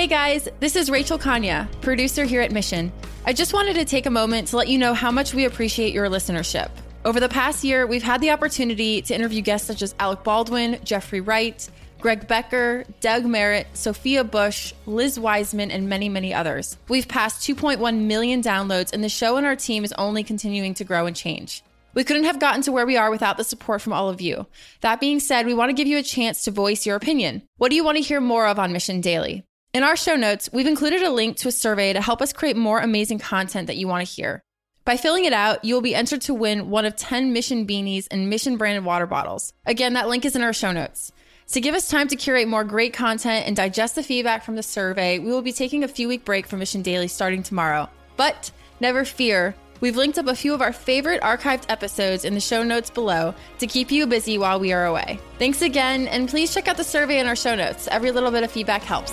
Hey guys, this is Rachel Kanya, producer here at Mission. I just wanted to take a moment to let you know how much we appreciate your listenership. Over the past year, we've had the opportunity to interview guests such as Alec Baldwin, Jeffrey Wright, Greg Becker, Doug Merritt, Sophia Bush, Liz Wiseman, and many, many others. We've passed 2.1 million downloads, and the show and our team is only continuing to grow and change. We couldn't have gotten to where we are without the support from all of you. That being said, we want to give you a chance to voice your opinion. What do you want to hear more of on Mission Daily? In our show notes, we've included a link to a survey to help us create more amazing content that you want to hear. By filling it out, you will be entered to win one of 10 Mission beanies and Mission branded water bottles. Again, that link is in our show notes. To give us time to curate more great content and digest the feedback from the survey, we will be taking a few week break from Mission Daily starting tomorrow. But never fear, we've linked up a few of our favorite archived episodes in the show notes below to keep you busy while we are away. Thanks again, and please check out the survey in our show notes. Every little bit of feedback helps.